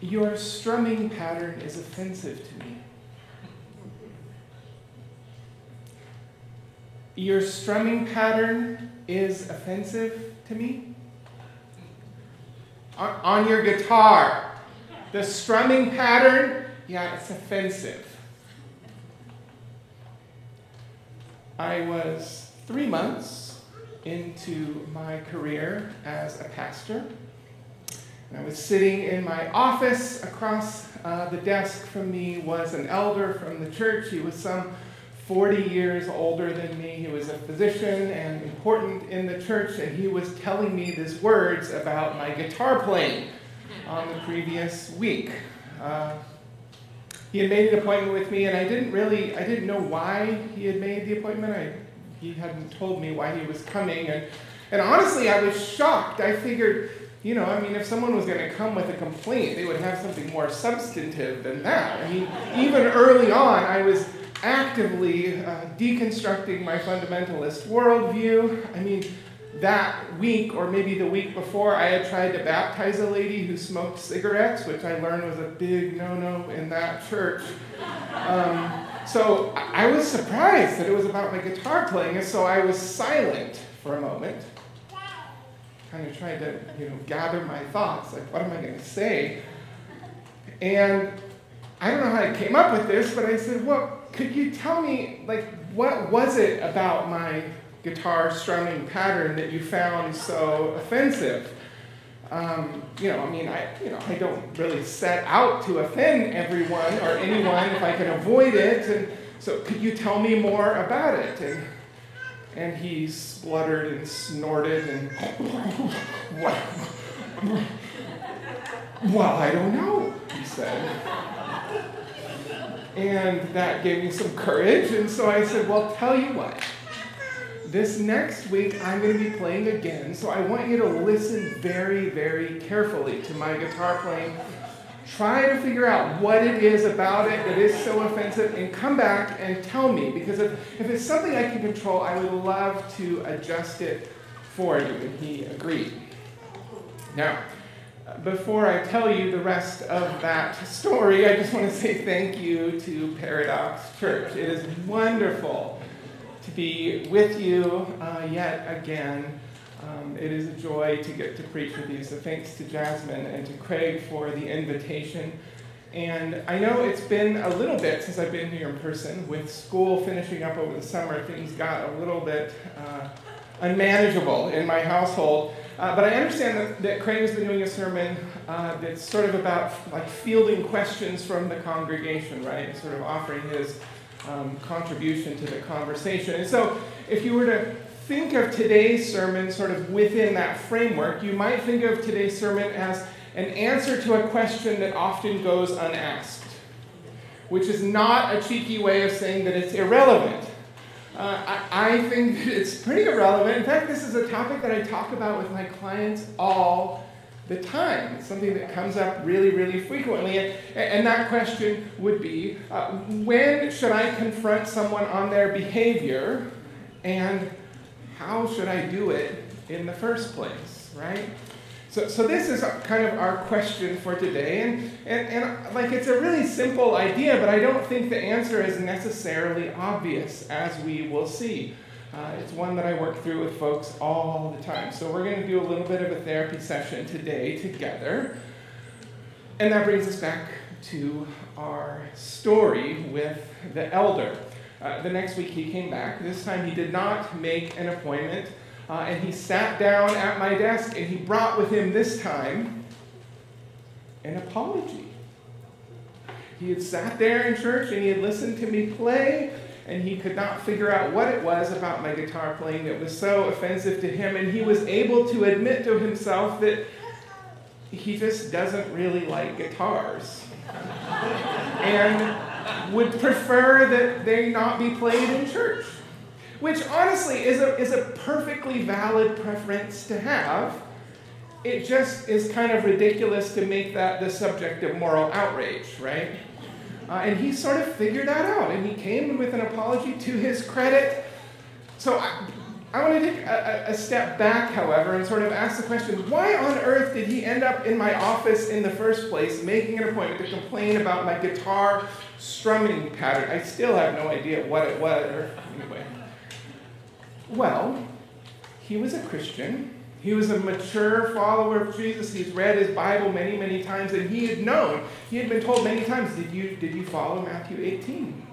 Your strumming pattern is offensive to me. Your strumming pattern is offensive to me. On, your guitar, the strumming pattern, yeah, it's offensive. I was three months into my career as a pastor. And I was sitting in my office. Across uh, the desk from me was an elder from the church. He was some 40 years older than me. He was a physician and important in the church, and he was telling me these words about my guitar playing on the previous week. Uh, he had made an appointment with me, and I didn't really, I didn't know why he had made the appointment. I, he hadn't told me why he was coming, and, and honestly, I was shocked. I figured, you know, I mean, if someone was going to come with a complaint, they would have something more substantive than that. I mean, even early on, I was actively uh, deconstructing my fundamentalist worldview. I mean, that week, or maybe the week before, I had tried to baptize a lady who smoked cigarettes, which I learned was a big no no in that church. Um, so I was surprised that it was about my guitar playing, and so I was silent for a moment. Kind of tried to, you know, gather my thoughts. Like, what am I going to say? And I don't know how I came up with this, but I said, well, could you tell me, like, what was it about my guitar strumming pattern that you found so offensive? Um, you know, I mean, I, you know, I don't really set out to offend everyone or anyone if I can avoid it. And so, could you tell me more about it? And, and he spluttered and snorted and, well, well, I don't know, he said. And that gave me some courage. And so I said, Well, tell you what. This next week, I'm going to be playing again. So I want you to listen very, very carefully to my guitar playing. Try to figure out what it is about it that is so offensive and come back and tell me. Because if, if it's something I can control, I would love to adjust it for you. And he agreed. Now, before I tell you the rest of that story, I just want to say thank you to Paradox Church. It is wonderful to be with you uh, yet again. Um, it is a joy to get to preach with you. So thanks to Jasmine and to Craig for the invitation. And I know it's been a little bit since I've been here in person. With school finishing up over the summer, things got a little bit uh, unmanageable in my household. Uh, but I understand that, that Craig has been doing a sermon uh, that's sort of about like fielding questions from the congregation, right? Sort of offering his um, contribution to the conversation. And so, if you were to think of today's sermon sort of within that framework, you might think of today's sermon as an answer to a question that often goes unasked, which is not a cheeky way of saying that it's irrelevant. Uh, I, I, think it's pretty irrelevant. In fact, this is a topic that I talk about with my clients all the time. It's something that comes up really, really frequently. And, and that question would be uh, when should I confront someone on their behavior, and how should I do it in the first place, right? So, so this is kind of our question for today. And, and, and like it's a really simple idea, but I don't think the answer is necessarily obvious, as we will see. Uh, it's one that I work through with folks all the time. So we're going to do a little bit of a therapy session today together. And that brings us back to our story with the elder. Uh, the next week he came back. This time he did not make an appointment. Uh, and he sat down at my desk and he brought with him this time an apology. He had sat there in church and he had listened to me play, and he could not figure out what it was about my guitar playing that was so offensive to him. And he was able to admit to himself that he just doesn't really like guitars and would prefer that they not be played in church which honestly is a, is a perfectly valid preference to have. It just is kind of ridiculous to make that the subject of moral outrage, right? Uh, and he sort of figured that out, and he came with an apology to his credit. So I, I want to take a, a, step back, however, and sort of ask the question why on earth did he end up in my office in the first place, making an appointment to complain about my guitar strumming pattern? I still have no idea what it was. Or, anyway. Well, he was a Christian. He was a mature follower of Jesus. He's read his Bible many, many times, and he had known, he had been told many times, Did you, did you follow Matthew 18?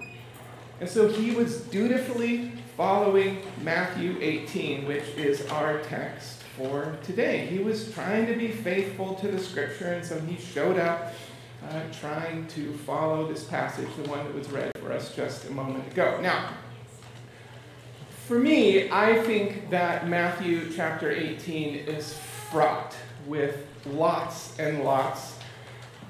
And so he was dutifully following Matthew 18, which is our text for today. He was trying to be faithful to the scripture, and so he showed up uh, trying to follow this passage, the one that was read for us just a moment ago. Now, for me, I think that Matthew chapter 18 is fraught with lots and lots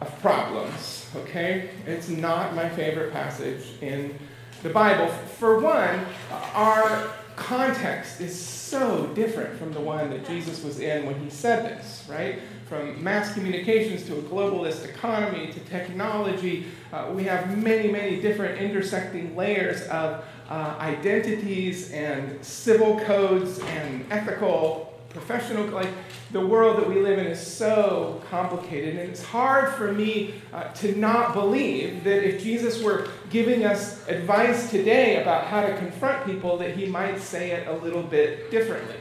of problems, okay? It's not my favorite passage in the Bible. For one, our context is so different from the one that Jesus was in when he said this, right? From mass communications to a globalist economy to technology, uh, we have many, many different intersecting layers of uh, identities and civil codes and ethical, professional, like the world that we live in is so complicated. And it's hard for me uh, to not believe that if Jesus were giving us advice today about how to confront people, that he might say it a little bit differently.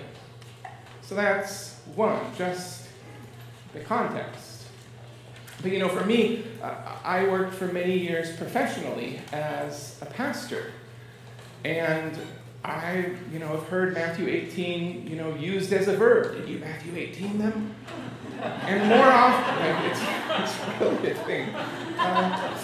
So that's one, just the context. But you know, for me, uh, I worked for many years professionally as a pastor. And I, you know, have heard Matthew 18, you know, used as a verb. Did you Matthew 18 them? And more often, it's, it's really a thing. Um,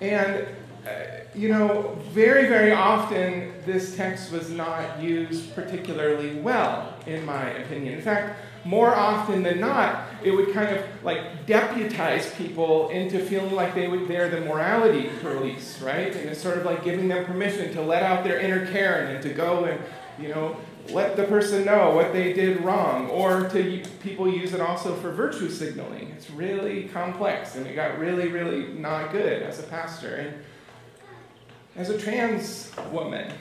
and, uh, you know, very, very often this text was not used particularly well, in my opinion. In fact, more often than not, it would kind of like deputize people into feeling like they would, they're the morality police, right? And it's sort of like giving them permission to let out their inner Karen and to go and, you know, let the person know what they did wrong. Or to people use it also for virtue signaling. It's really complex and it got really, really not good as a pastor. And as a trans woman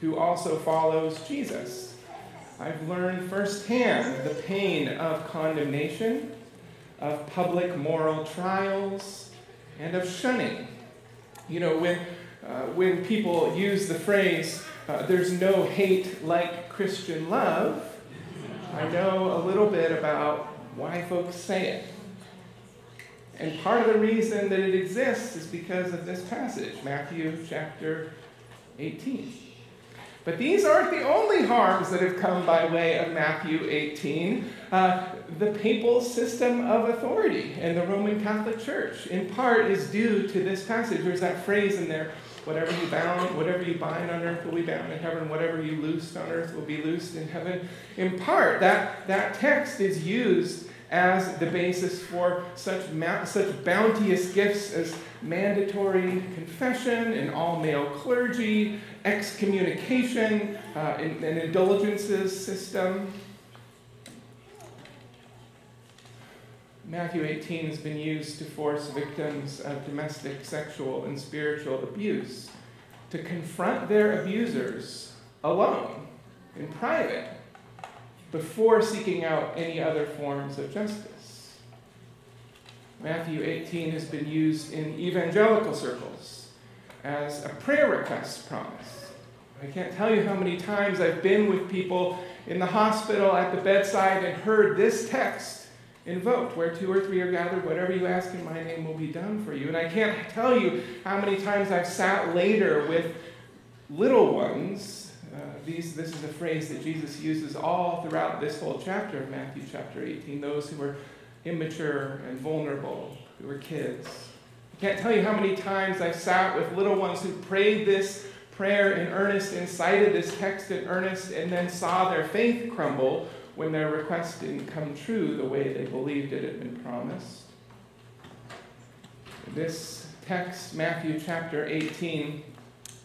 who also follows Jesus, I've learned firsthand the pain of condemnation, of public moral trials, and of shunning. You know, when, uh, when people use the phrase, uh, there's no hate like Christian love, I know a little bit about why folks say it. And part of the reason that it exists is because of this passage, Matthew chapter 18. But these aren't the only harms that have come by way of Matthew 18. Uh, the papal system of authority in the Roman Catholic Church, in part, is due to this passage. There's that phrase in there whatever you bound, whatever you bind on earth will be bound in heaven, whatever you loose on earth will be loosed in heaven. In part, that, that text is used as the basis for such, ma- such bounteous gifts as mandatory confession and all male clergy, excommunication, uh, an, an indulgences system. Matthew 18 has been used to force victims of domestic, sexual, and spiritual abuse to confront their abusers alone, in private, before seeking out any other forms of justice. Matthew 18 has been used in evangelical circles as a prayer request promise. I can't tell you how many times I've been with people in the hospital at the bedside and heard this text invoked where two or three are gathered, whatever you ask in my name will be done for you. And I can't tell you how many times I've sat later with little ones uh, these, this is a phrase that Jesus uses all throughout this whole chapter of Matthew chapter 18. Those who are immature and vulnerable, who are kids. I can't tell you how many times I've sat with little ones who prayed this prayer in earnest and cited this text in earnest and then saw their faith crumble when their request didn't come true the way they believed it had been promised. This text, Matthew chapter 18,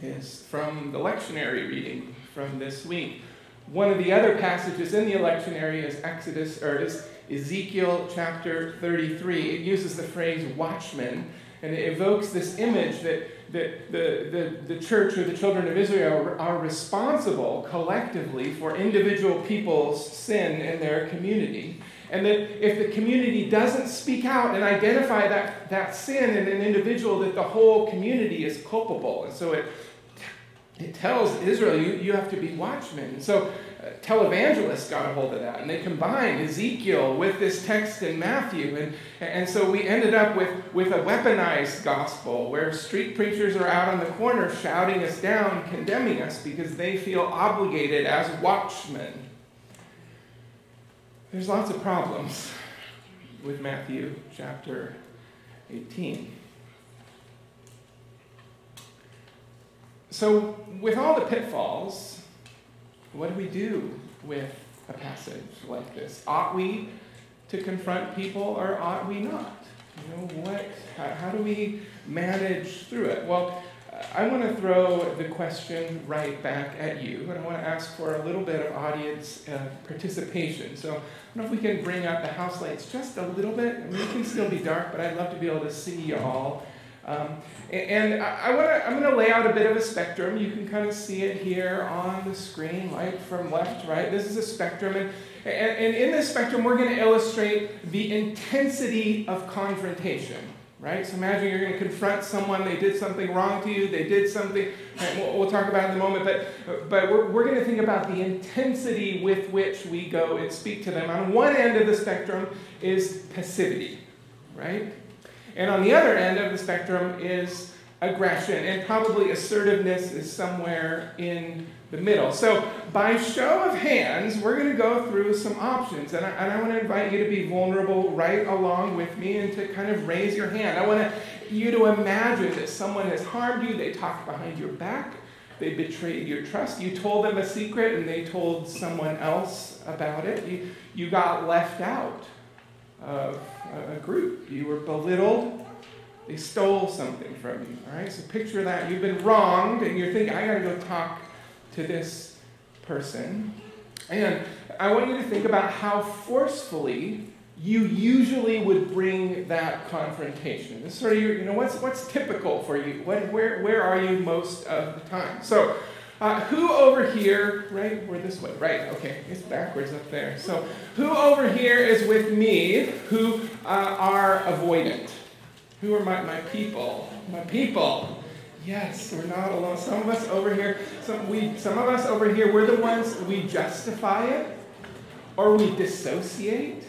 is from the lectionary reading from this week. One of the other passages in the lectionary is Exodus or is Ezekiel chapter 33. It uses the phrase watchman, And it evokes this image that, that the, the, the church or the children of Israel are responsible collectively for individual people's sin in their community. And that if the community doesn't speak out and identify that, that sin in an individual, that the whole community is culpable. And so it, it tells Israel, you, you have to be watchmen. And So uh, televangelists got a hold of that, and they combined Ezekiel with this text in Matthew. And, and so we ended up with, with a weaponized gospel where street preachers are out on the corner shouting us down, condemning us because they feel obligated as watchmen there's lots of problems with Matthew chapter 18. So, with all the pitfalls, what do we do with a passage like this? Ought we to confront people or ought we not? You know, what, how, how do we manage through it? Well, I want to throw the question right back at you, and I want to ask for a little bit of audience uh, participation. So, I don't know if we can bring up the house lights just a little bit. I mean, it can still be dark, but I'd love to be able to see you all. Um, and I, I want to, I'm going to lay out a bit of a spectrum. You can kind of see it here on the screen, right from left to right. This is a spectrum. And, and, and in this spectrum, we're going to illustrate the intensity of confrontation right? So imagine you're going to confront someone, they did something wrong to you, they did something, right? we'll, we'll, talk about it in a moment, but, but we're, we're going to think about the intensity with which we go and speak to them. On one end of the spectrum is passivity, right? And on the other end of the spectrum is aggression, and probably assertiveness is somewhere in the middle. So, by show of hands, we're going to go through some options. And I, and I want to invite you to be vulnerable right along with me and to kind of raise your hand. I want to, you to imagine that someone has harmed you, they talked behind your back, they betrayed your trust, you told them a secret and they told someone else about it, you, you got left out of a group, you were belittled. They stole something from you, all right? So picture that. You've been wronged, and you're thinking, I got to go talk to this person. And I want you to think about how forcefully you usually would bring that confrontation. This sort of your, you know, what's what's typical for you? What, where where are you most of the time? So, uh, who over here? Right, we're this way. Right. Okay, it's backwards up there. So, who over here is with me? Who uh, are avoidant? Who are my my people? My people. Yes, we're not alone. Some of us over here, some we some of us over here, we're the ones we justify it or we dissociate,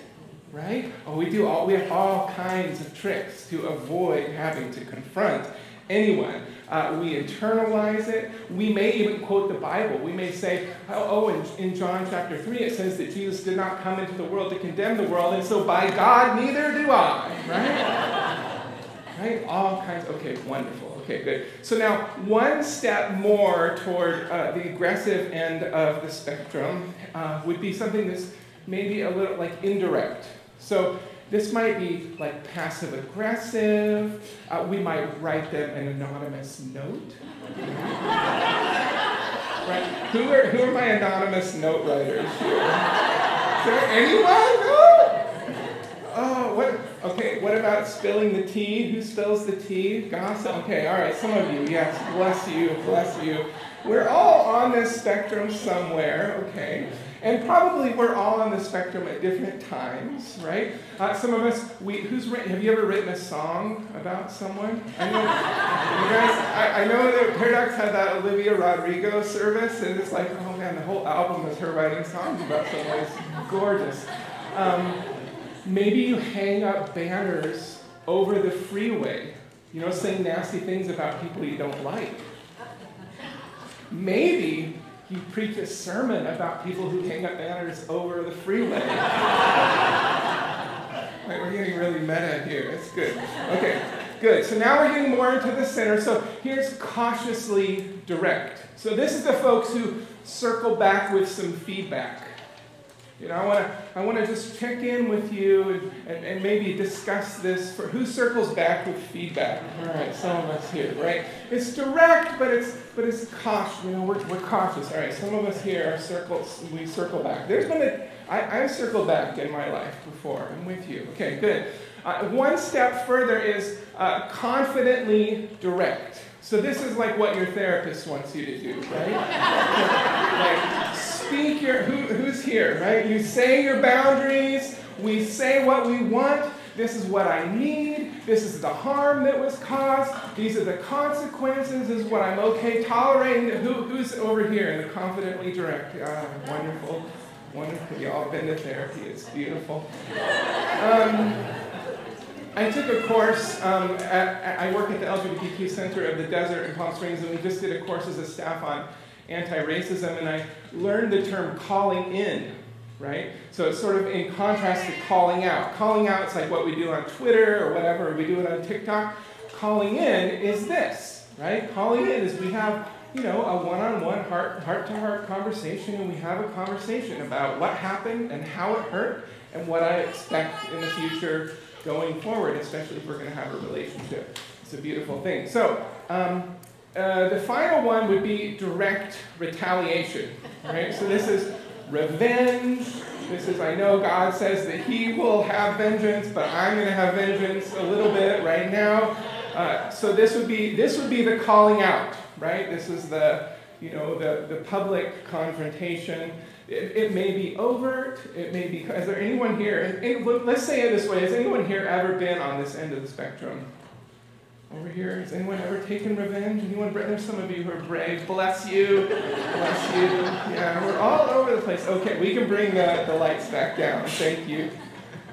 right? Or we do all we have all kinds of tricks to avoid having to confront anyone. Uh, we internalize it. We may even quote the Bible. We may say, oh, oh in, in John chapter 3, it says that Jesus did not come into the world to condemn the world, and so by God, neither do I, right? right? All kinds. Okay, wonderful. Okay, good. So now, one step more toward uh, the aggressive end of the spectrum uh, would be something that's maybe a little like indirect. So this might be like passive aggressive. Uh, we might write them an anonymous note. right? Who are, who are my anonymous note writers here? Is there anyone? Oh, what? Okay, what about spilling the tea? Who spills the tea? Gossip? Okay, all right, some of you, yes, bless you, bless you. We're all on this spectrum somewhere, okay? And probably we're all on the spectrum at different times, right? Uh, some of us, we, who's written, have you ever written a song about someone? I know, guys, I, I know that Paradox had that Olivia Rodrigo service, and it's like, oh man, the whole album is her writing songs about someone. It's gorgeous. Um, Maybe you hang up banners over the freeway, you know, saying nasty things about people you don't like. Maybe you preach a sermon about people who hang up banners over the freeway. right, we're getting really meta here. It's good. Okay, good. So now we're getting more into the center. So here's cautiously direct. So this is the folks who circle back with some feedback. You know, I want to I want to just check in with you and, and, and, maybe discuss this for who circles back with feedback. All right, some of us here, right? It's direct, but it's but it's cautious. You know, we're, we're cautious. All right, some of us here are circles. We circle back. There's been a I, I've circled back in my life before. I'm with you. Okay, good. Uh, one step further is uh, confidently direct. So this is like what your therapist wants you to do, right? like speak your who, who's here, right? You say your boundaries. We say what we want. This is what I need. This is the harm that was caused. These are the consequences. This is what I'm okay tolerating. Who, who's over here in the confidently direct? Ah, wonderful. Wonderful. You all been to therapy. It's beautiful. Um, I took a course. Um, at, I work at the LGBTQ Center of the Desert in Palm Springs, and we just did a course as a staff on anti racism, and I learned the term calling in right? So it's sort of in contrast to calling out. Calling out is like what we do on Twitter or whatever, or we do it on TikTok. Calling in is this, right? Calling in is we have, you know, a one-on-one heart heart-to-heart conversation, and we have a conversation about what happened and how it hurt and what I expect in the future going forward, especially if we're going to have a relationship. It's a beautiful thing. So. Um, uh, the final one would be direct retaliation, right? So this is revenge. This is, I know God says that He will have vengeance, but I'm going to have vengeance a little bit right now. Uh, so this would be this would be the calling out, right? This is the you know the the public confrontation. It, it may be overt. It may be. Is there anyone here? let's say it this way: Has anyone here ever been on this end of the spectrum? Over here? Has anyone ever taken revenge? Anyone? There's some of you who are brave. Bless you. Bless you. Yeah, we're all over the place. Okay, we can bring the, the lights back down. Thank you.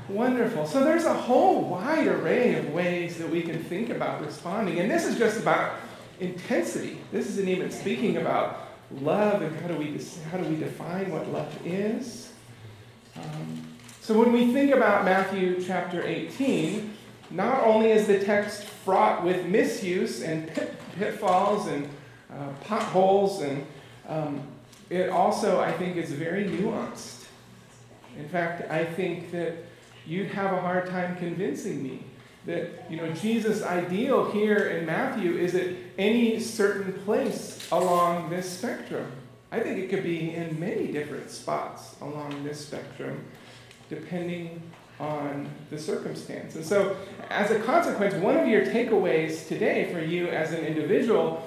Wonderful. So there's a whole wide array of ways that we can think about responding. And this is just about intensity. This isn't even speaking about love and how do we, how do we define what love is. Um, so when we think about Matthew chapter 18, not only is the text fraught with misuse and pit, pitfalls and uh, potholes, and um, it also, I think, is very nuanced. In fact, I think that you'd have a hard time convincing me that you know Jesus' ideal here in Matthew is at any certain place along this spectrum. I think it could be in many different spots along this spectrum, depending on the circumstance. And so, as a consequence, one of your takeaways today for you as an individual,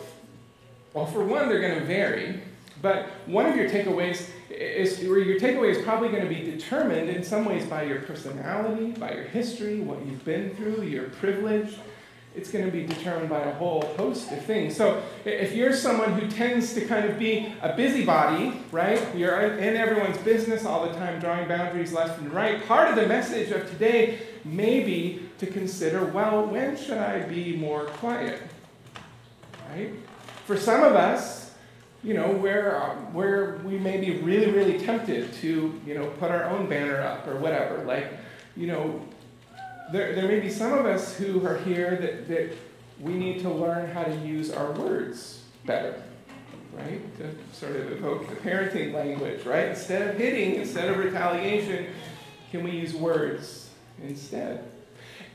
well, for one, they're going to vary. But one of your takeaways is, or your takeaway is probably going to be determined in some ways by your personality, by your history, what you've been through, your privilege, it's going to be determined by a whole host of things. So if you're someone who tends to kind of be a busybody, right? You're in everyone's business all the time, drawing boundaries left and right. Part of the message of today may be to consider, well, when should I be more quiet? Right? For some of us, you know, where, um, where we may be really, really tempted to, you know, put our own banner up or whatever. Like, you know, there, there may be some of us who are here that, that we need to learn how to use our words better, right? To sort of evoke the parenting language, right? Instead of hitting, instead of retaliation, can we use words instead?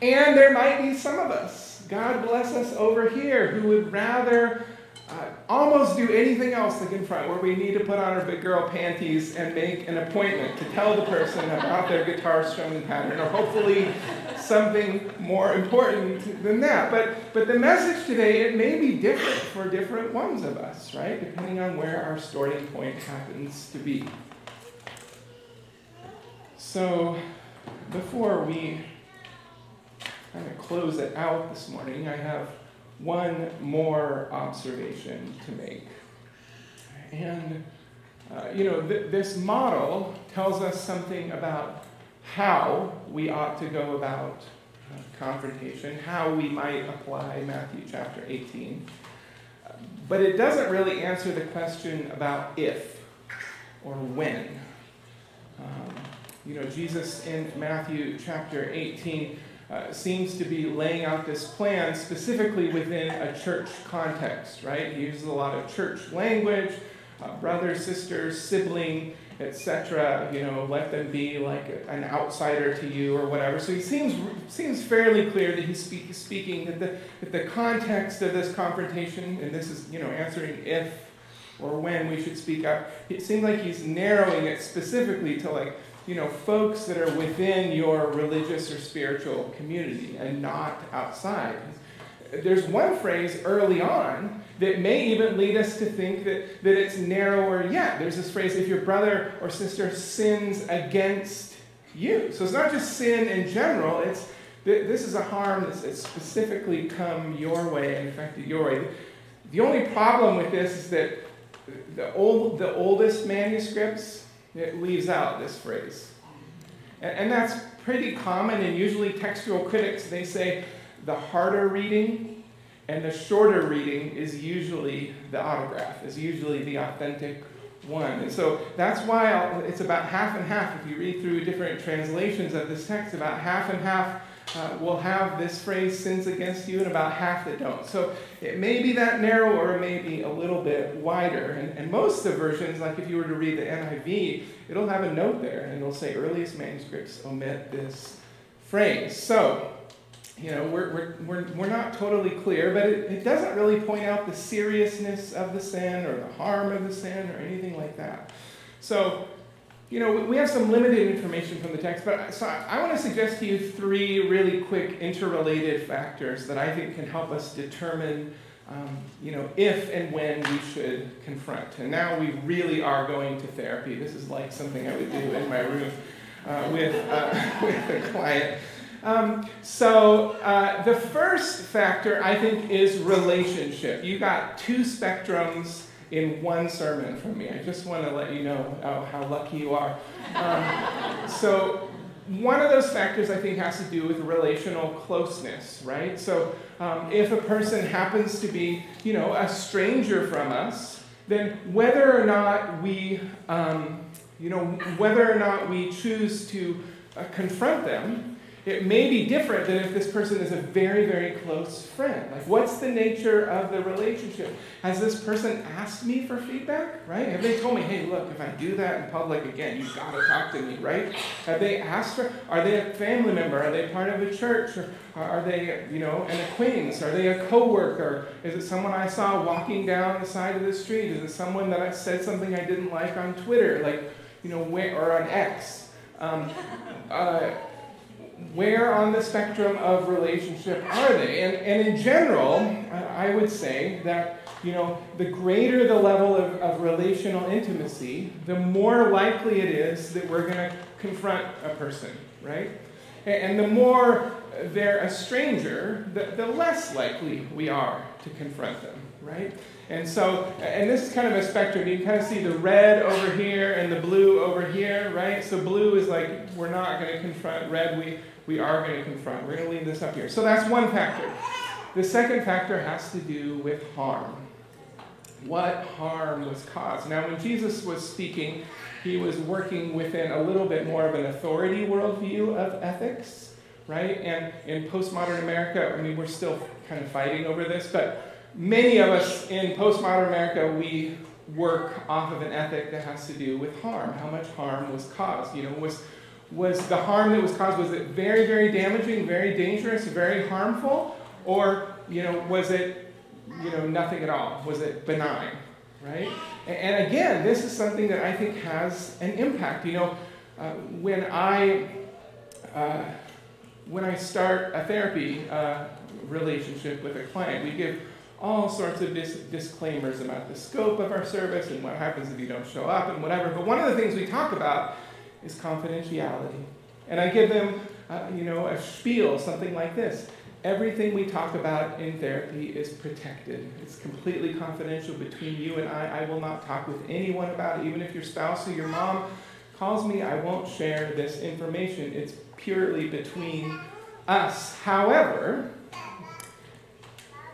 And there might be some of us, God bless us over here, who would rather uh, almost do anything else to confront, where we need to put on our big girl panties and make an appointment to tell the person about their guitar strumming pattern, or hopefully something more important than that. But, but the message today, it may be different for different ones of us, right? Depending on where our starting point happens to be. So, before we kind of close it out this morning, I have one more observation to make. And, uh, you know, th- this model tells us something about how we ought to go about uh, confrontation, how we might apply Matthew chapter 18. But it doesn't really answer the question about if or when. Um, you know, Jesus in Matthew chapter 18 uh, seems to be laying out this plan specifically within a church context, right? He uses a lot of church language, uh, brother, sister, sibling, etc. You know, let them be like an outsider to you or whatever. So he seems seems fairly clear that he's speak, speaking that the that the context of this confrontation, and this is you know answering if or when we should speak up. It seems like he's narrowing it specifically to like you know, folks that are within your religious or spiritual community and not outside. There's one phrase early on that may even lead us to think that, that it's narrower yet. There's this phrase, if your brother or sister sins against you. So it's not just sin in general, it's this is a harm that's specifically come your way and affected your way. The only problem with this is that the, old, the oldest manuscripts, it leaves out this phrase. And, and that's pretty common, and usually textual critics, they say the harder reading and the shorter reading is usually the autograph, is usually the authentic one. And so that's why it's about half and half. If you read through different translations of this text, about half and half uh, will have this phrase sins against you, and about half that don't. So it may be that narrow or it may be a little bit wider. And, and most of the versions, like if you were to read the NIV, it'll have a note there and it'll say earliest manuscripts omit this phrase. So, you know, we're, we're, we're, we're not totally clear, but it, it doesn't really point out the seriousness of the sin or the harm of the sin or anything like that. So, you know, we have some limited information from the text, but so I want to suggest to you three really quick interrelated factors that I think can help us determine, um, you know, if and when we should confront. And now we really are going to therapy. This is like something I would do in my room uh, with, uh, with a client. Um, so uh, the first factor I think is relationship. You got two spectrums in one sermon from me. I just want to let you know how, how lucky you are. Um, so, one of those factors I think has to do with relational closeness, right? So, um, if a person happens to be, you know, a stranger from us, then whether or not we, um, you know, whether or not we choose to uh, confront them it may be different than if this person is a very, very close friend. Like, what's the nature of the relationship? Has this person asked me for feedback, right? Have they told me, hey, look, if I do that in public again, you've got to talk to me, right? Have they asked for, are they a family member? Are they part of a church? Or are they, you know, an acquaintance? Are they a coworker? Is it someone I saw walking down the side of the street? Is it someone that I said something I didn't like on Twitter? Like, you know, or on X? Um, uh, where on the spectrum of relationship are they? And, and in general, I would say that you know, the greater the level of, of relational intimacy, the more likely it is that we're going to confront a person, right? And, and the more they're a stranger, the, the less likely we are to confront them, right? And so, and this is kind of a spectrum. You can kind of see the red over here and the blue over here, right? So blue is like we're not going to confront. Red, we we are going to confront. We're going to leave this up here. So that's one factor. The second factor has to do with harm. What harm was caused? Now, when Jesus was speaking, he was working within a little bit more of an authority worldview of ethics, right? And in postmodern America, I mean, we're still kind of fighting over this, but many of us in postmodern America, we work off of an ethic that has to do with harm. How much harm was caused? You know, was was the harm that was caused was it very very damaging very dangerous very harmful or you know was it you know nothing at all was it benign right and, again this is something that i think has an impact you know uh, when i uh, when i start a therapy uh, relationship with a client we give all sorts of dis- disclaimers about the scope of our service and what happens if you don't show up and whatever but one of the things we talk about is confidentiality. And I give them, uh, you know, a spiel, something like this. Everything we talk about in therapy is protected. It's completely confidential between you and I. I will not talk with anyone about it. Even if your spouse or your mom calls me, I won't share this information. It's purely between us. However,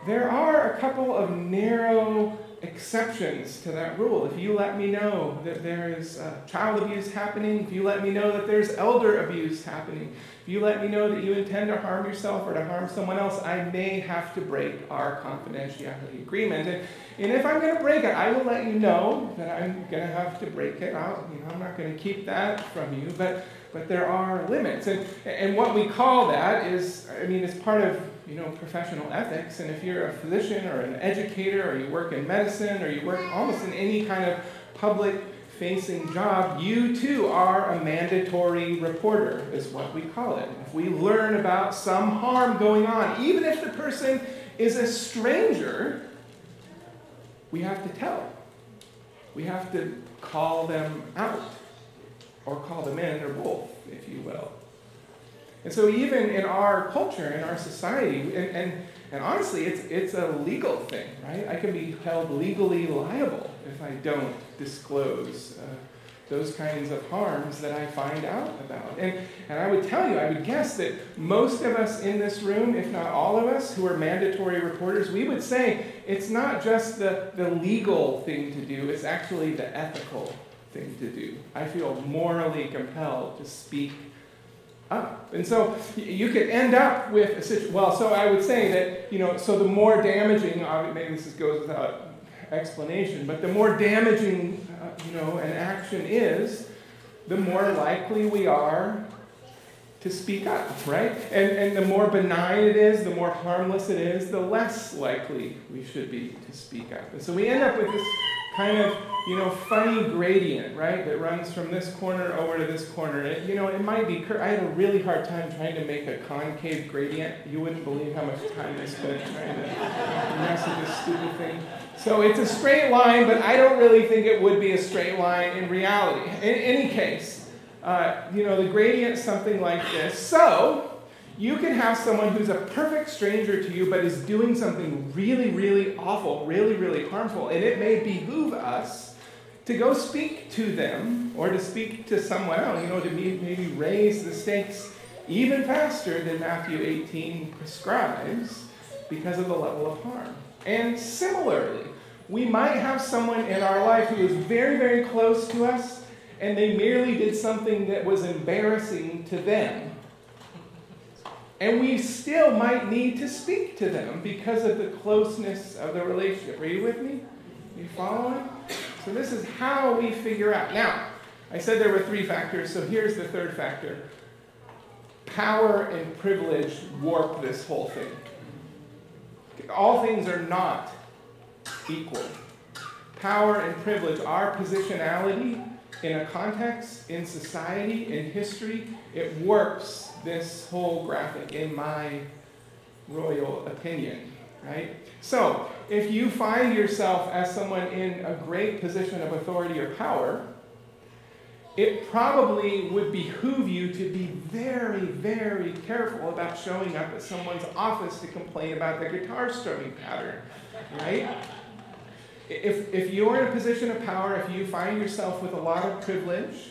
there are a couple of narrow exceptions to that rule. If you let me know that there is uh, child abuse happening, if you let me know that there's elder abuse happening, if you let me know that you intend to harm yourself or to harm someone else, I may have to break our confidentiality agreement. And, and if I'm going to break it, I will let you know that I'm going to have to break it out. You know, I'm not going to keep that from you, but but there are limits. And and what we call that is, I mean, it's part of you know, professional ethics. And if you're a physician or an educator or you work in medicine or you work almost in any kind of public facing job, you too are a mandatory reporter, is what we call it. If we learn about some harm going on, even if the person is a stranger, we have to tell. We have to call them out, or call them in, or both, if you will. And so, even in our culture, in our society, and, and, and honestly, it's, it's a legal thing, right? I can be held legally liable if I don't disclose uh, those kinds of harms that I find out about. And, and I would tell you, I would guess that most of us in this room, if not all of us who are mandatory reporters, we would say it's not just the, the legal thing to do, it's actually the ethical thing to do. I feel morally compelled to speak up. And so you could end up with a situation. Well, so I would say that, you know, so the more damaging, maybe this goes without explanation, but the more damaging, uh, you know, an action is, the more likely we are to speak up, right? And, and the more benign it is, the more harmless it is, the less likely we should be to speak up. And so we end up with this kind of, you know, funny gradient, right, that runs from this corner over to this corner. It, you know, it might be, I had a really hard time trying to make a concave gradient. You wouldn't believe how much time I spent trying to mess with this stupid thing. So it's a straight line, but I don't really think it would be a straight line in reality. In any case, uh, you know, the gradient is something like this. So, you can have someone who's a perfect stranger to you but is doing something really, really awful, really, really harmful, and it may behoove us to go speak to them or to speak to someone else, you know, to maybe raise the stakes even faster than Matthew 18 prescribes because of the level of harm. And similarly, we might have someone in our life who is very, very close to us, and they merely did something that was embarrassing to them and we still might need to speak to them because of the closeness of the relationship. Are you with me? You following? So, this is how we figure out. Now, I said there were three factors, so here's the third factor power and privilege warp this whole thing. All things are not equal. Power and privilege, our positionality in a context, in society, in history, it warps this whole graphic, in my royal opinion, right? So, if you find yourself as someone in a great position of authority or power, it probably would behoove you to be very, very careful about showing up at someone's office to complain about the guitar strumming pattern, right? If, if you're in a position of power, if you find yourself with a lot of privilege,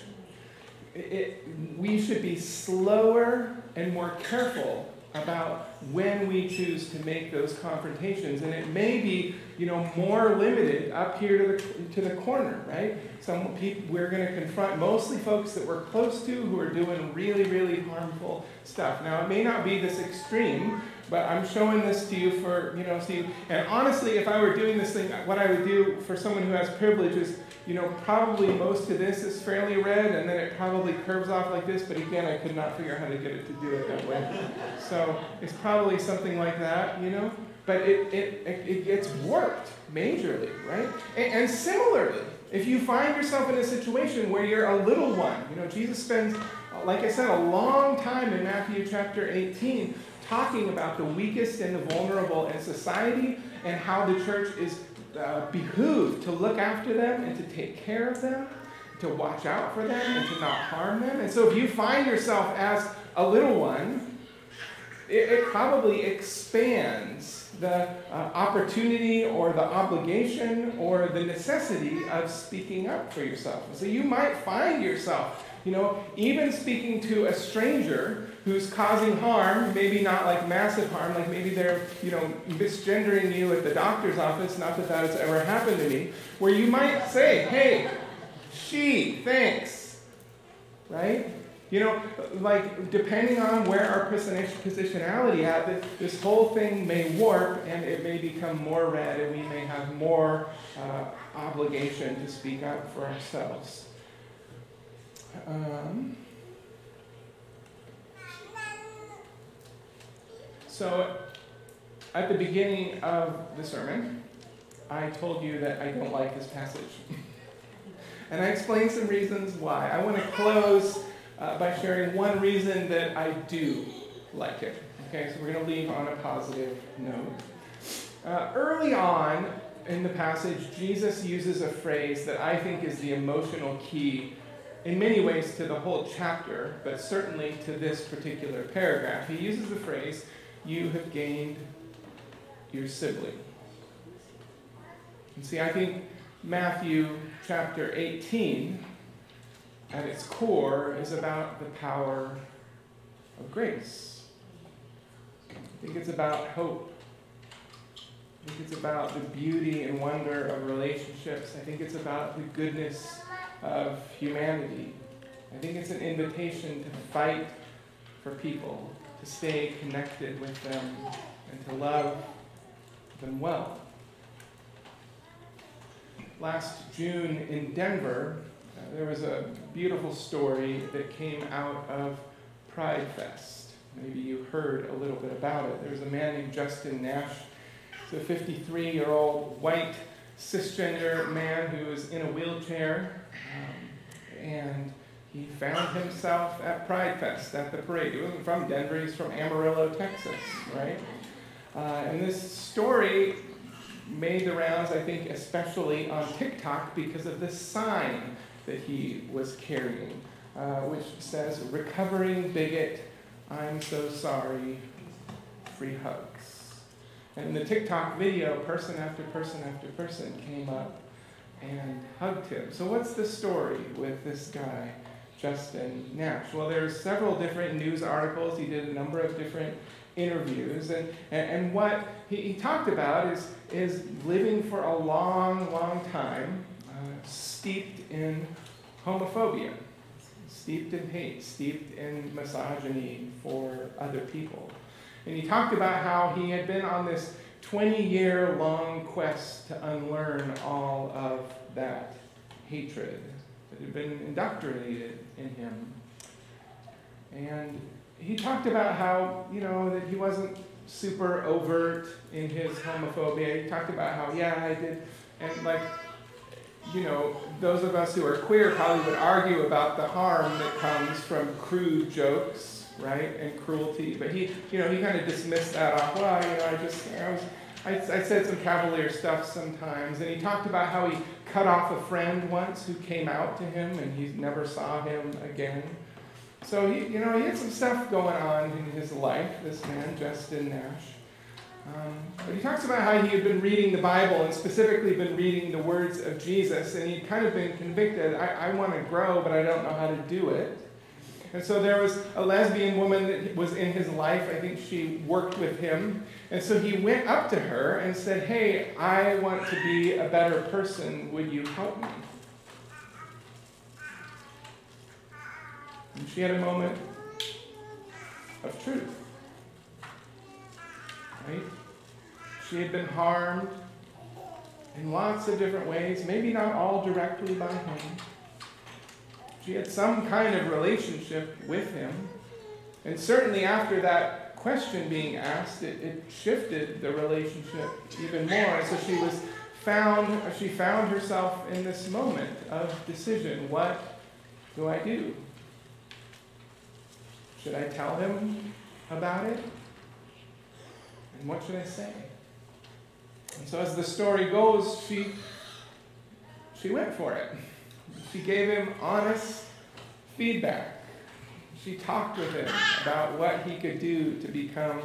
it, we should be slower and more careful about when we choose to make those confrontations. And it may be, you know, more limited up here to the, to the corner, right? Some people we're going to confront mostly folks that we're close to who are doing really, really harmful stuff. Now, it may not be this extreme, but I'm showing this to you for, you know, see. And honestly, if I were doing this thing, what I would do for someone who has privilege is, you know, probably most of this is fairly red, and then it probably curves off like this, but again, I could not figure out how to get it to do it that way. So it's probably something like that, you know? But it, it, it, gets warped majorly, right? And, and similarly, if you find yourself in a situation where you're a little one, you know, Jesus spends, like I said, a long time in Matthew chapter 18 talking about the weakest and the vulnerable in society and how the church is uh, behooved to look after them and to take care of them, to watch out for them and to not harm them. And so if you find yourself as a little one, it, it probably expands the uh, opportunity or the obligation or the necessity of speaking up for yourself. So you might find yourself, you know, even speaking to a stranger who's causing harm, maybe not like massive harm, like maybe they're, you know, misgendering you at the doctor's office, not that that has ever happened to me, where you might say, hey, she, thanks, right? You know, like depending on where our positionality at, this, whole thing may warp and it may become more red, and we may have more uh, obligation to speak up for ourselves. Um, So, at the beginning of the sermon, I told you that I don't like this passage. And I explained some reasons why. I want to close uh, by sharing one reason that I do like it. Okay, so we're going to leave on a positive note. Uh, early on in the passage, Jesus uses a phrase that I think is the emotional key in many ways to the whole chapter, but certainly to this particular paragraph. He uses the phrase, You have gained your sibling. And see, I think Matthew chapter 18, at its core, is about the power of grace. I think it's about hope. I think it's about the beauty and wonder of relationships. I think it's about the goodness of humanity. I think it's an invitation to fight for people, to stay connected with them, and to love them well. Last June in Denver, there was a beautiful story that came out of Pride Fest. Maybe you heard a little bit about it. There was a man named Justin Nash. He's a 53 year old white cisgender man who was in a wheelchair. Um, and he found himself at Pride Fest at the parade. He wasn't from Denver, he's from Amarillo, Texas, right? Uh, and this story made the rounds, I think, especially on TikTok because of this sign that he was carrying, uh, which says, Recovering bigot, I'm so sorry, free hugs. And in the TikTok video, person after person after person came up and hugged him. So, what's the story with this guy, Justin Nash? Well, there's several different news articles. He did a number of different interviews. And, and, what he, he, talked about is, is living for a long, long time steeped in homophobia, steeped in hate, steeped in misogyny for other people. And he talked about how he had been on this 20 year long quest to unlearn all of that hatred that had been indoctrinated in him. And he talked about how, you know, that he wasn't super overt in his homophobia. He talked about how, yeah, I did. And, like, you know, those of us who are queer probably would argue about the harm that comes from crude jokes, right, and cruelty. But he, you know, he kind of dismissed that off. Well, you know, I just, I was, I, I said some cavalier stuff sometimes. And he talked about how he cut off a friend once who came out to him and he never saw him again. So he, you know, he had some stuff going on in his life. This man, Justin Nash. Um, but he talks about how he had been reading the Bible and specifically been reading the words of Jesus, and he'd kind of been convicted. I, I want to grow, but I don't know how to do it. And so there was a lesbian woman that was in his life. I think she worked with him. And so he went up to her and said, Hey, I want to be a better person. Would you help me? And she had a moment of truth. Right? She had been harmed in lots of different ways, maybe not all directly by him. She had some kind of relationship with him. And certainly after that question being asked, it, it shifted the relationship even more. So she was found, she found herself in this moment of decision. What do I do? Should I tell him about it? And what should I say? And so as the story goes, she she went for it. She gave him honest feedback. She talked with him about what he could do to become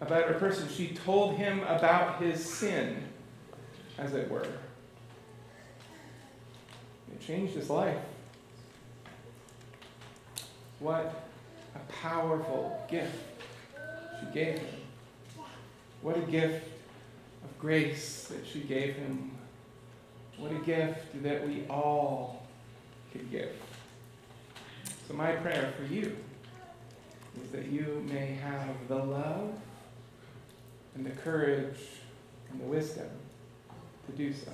a better person. She told him about his sin, as it were. It changed his life. What a powerful gift she gave him. What a gift of grace that she gave him. What a gift that we all could give. So, my prayer for you is that you may have the love and the courage and the wisdom to do so.